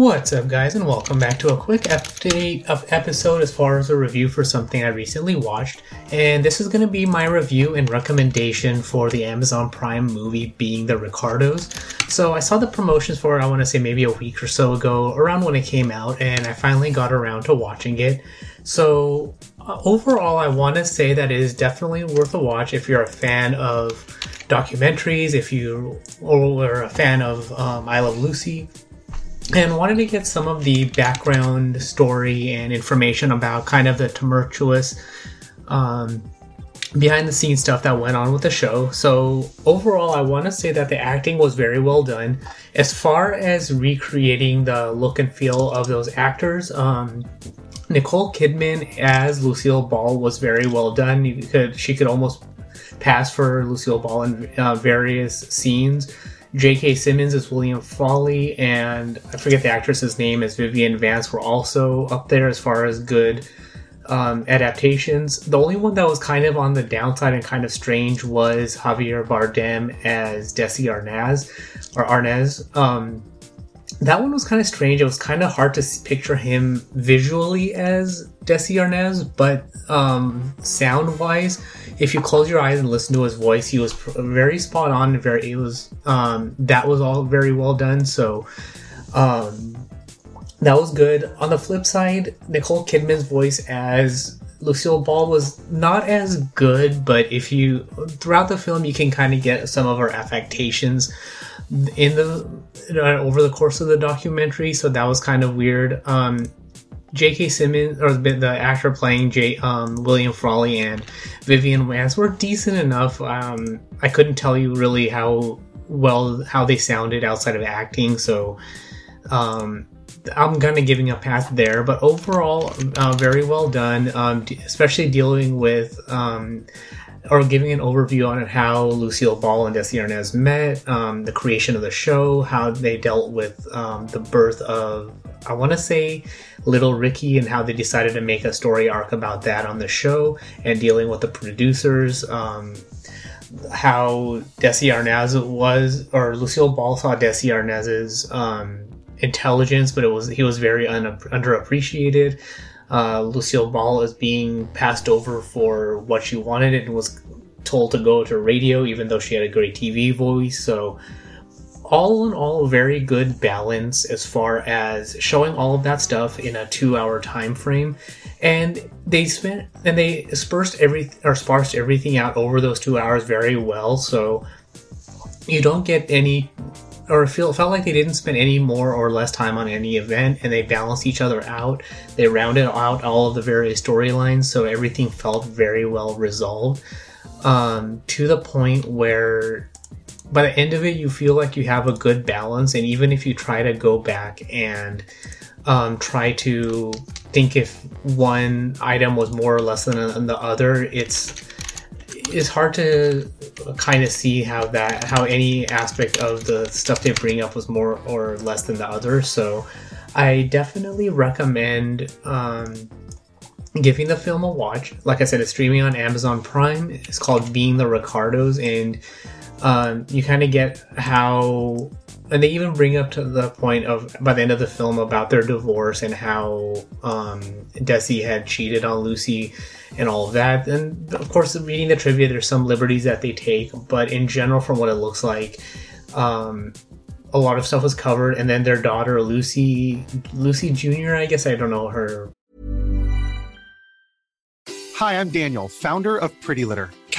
What's up, guys, and welcome back to a quick update of episode as far as a review for something I recently watched. And this is going to be my review and recommendation for the Amazon Prime movie being The Ricardos. So I saw the promotions for it, I want to say maybe a week or so ago, around when it came out, and I finally got around to watching it. So uh, overall, I want to say that it is definitely worth a watch if you're a fan of documentaries, if you or a fan of um, I Love Lucy and wanted to get some of the background story and information about kind of the tumultuous um, behind the scenes stuff that went on with the show. So, overall, I want to say that the acting was very well done. As far as recreating the look and feel of those actors, um, Nicole Kidman as Lucille Ball was very well done. You could, she could almost pass for Lucille Ball in uh, various scenes. J.K. Simmons as William Frawley, and I forget the actress's name as Vivian Vance were also up there as far as good um, adaptations. The only one that was kind of on the downside and kind of strange was Javier Bardem as Desi Arnaz or Arnaz. Um, that one was kind of strange. It was kind of hard to picture him visually as Desi Arnaz, but um, sound wise, if you close your eyes and listen to his voice, he was very spot on. Very, it was um, that was all very well done. So um, that was good. On the flip side, Nicole Kidman's voice as Lucille Ball was not as good, but if you throughout the film, you can kind of get some of her affectations in the over the course of the documentary. So that was kind of weird. Um, J.K. Simmons, or the, the actor playing J, um, William Frawley and Vivian Vance, were decent enough. Um, I couldn't tell you really how well how they sounded outside of acting, so um, I'm kind of giving a pass there. But overall, uh, very well done, um, especially dealing with um, or giving an overview on how Lucille Ball and Desi Arnaz met, um, the creation of the show, how they dealt with um, the birth of, I want to say, Little Ricky, and how they decided to make a story arc about that on the show, and dealing with the producers. Um, how Desi Arnaz was, or Lucille Ball saw Desi Arnaz's um, intelligence, but it was he was very un- underappreciated uh, Lucille Ball is being passed over for what she wanted and was told to go to radio, even though she had a great TV voice. So, all in all, very good balance as far as showing all of that stuff in a two-hour time frame. And they spent and they dispersed every or sparsed everything out over those two hours very well. So you don't get any or feel felt like they didn't spend any more or less time on any event and they balanced each other out. They rounded out all of the various storylines, so everything felt very well resolved. Um, to the point where by the end of it, you feel like you have a good balance, and even if you try to go back and um, try to think if one item was more or less than the other, it's it's hard to kind of see how that how any aspect of the stuff they bring up was more or less than the other. So I definitely recommend um, giving the film a watch. Like I said, it's streaming on Amazon Prime. It's called Being the Ricardos, and um, you kind of get how and they even bring up to the point of by the end of the film about their divorce and how um, Desi had cheated on Lucy and all of that. And of course, reading the trivia, there's some liberties that they take, but in general, from what it looks like, um, a lot of stuff was covered. And then their daughter Lucy, Lucy Jr. I guess I don't know her. Hi, I'm Daniel, founder of Pretty Litter.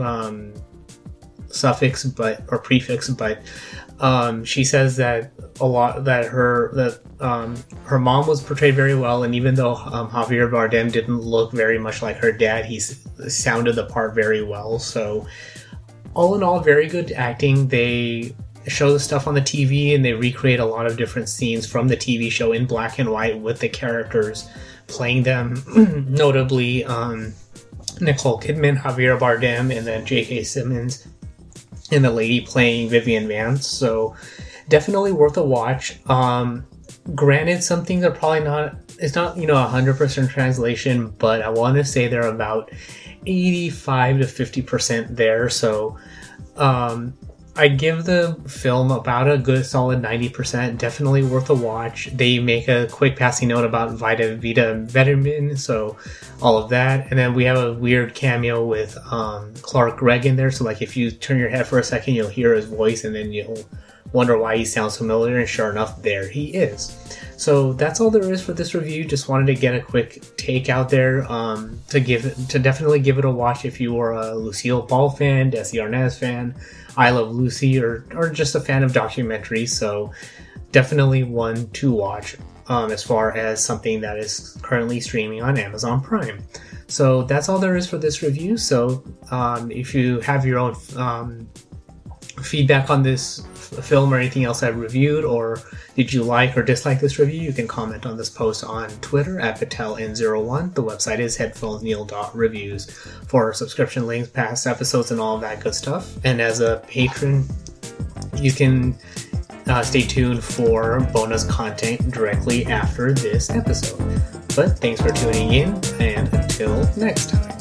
Um, suffix but or prefix but um, she says that a lot that her that um, her mom was portrayed very well, and even though um, Javier Bardem didn't look very much like her dad, he sounded the part very well. So, all in all, very good acting. They show the stuff on the TV and they recreate a lot of different scenes from the TV show in black and white with the characters playing them. Notably, um, Nicole Kidman, Javier Bardem, and then J.K. Simmons and the lady playing Vivian Vance. So definitely worth a watch. Um, granted, some things are probably not. It's not you know a hundred percent translation, but I want to say they're about eighty-five to fifty percent there. So um, I give the film about a good solid 90%. Definitely worth a watch. They make a quick passing note about Vita Vita Vitamin, so all of that. And then we have a weird cameo with um, Clark Gregg in there. So, like, if you turn your head for a second, you'll hear his voice and then you'll wonder why he sounds familiar. And sure enough, there he is. So that's all there is for this review. Just wanted to get a quick take out there um, to give to definitely give it a watch if you are a Lucille Ball fan, Desi Arnaz fan. I Love Lucy or or just a fan of documentaries. So definitely one to watch um, as far as something that is currently streaming on Amazon Prime. So that's all there is for this review. So um, if you have your own um, feedback on this film or anything else I've reviewed, or did you like or dislike this review, you can comment on this post on Twitter at PatelN01. The website is headphonesneil.reviews for subscription links, past episodes, and all that good stuff. And as a patron, you can uh, stay tuned for bonus content directly after this episode. But thanks for tuning in, and until next time.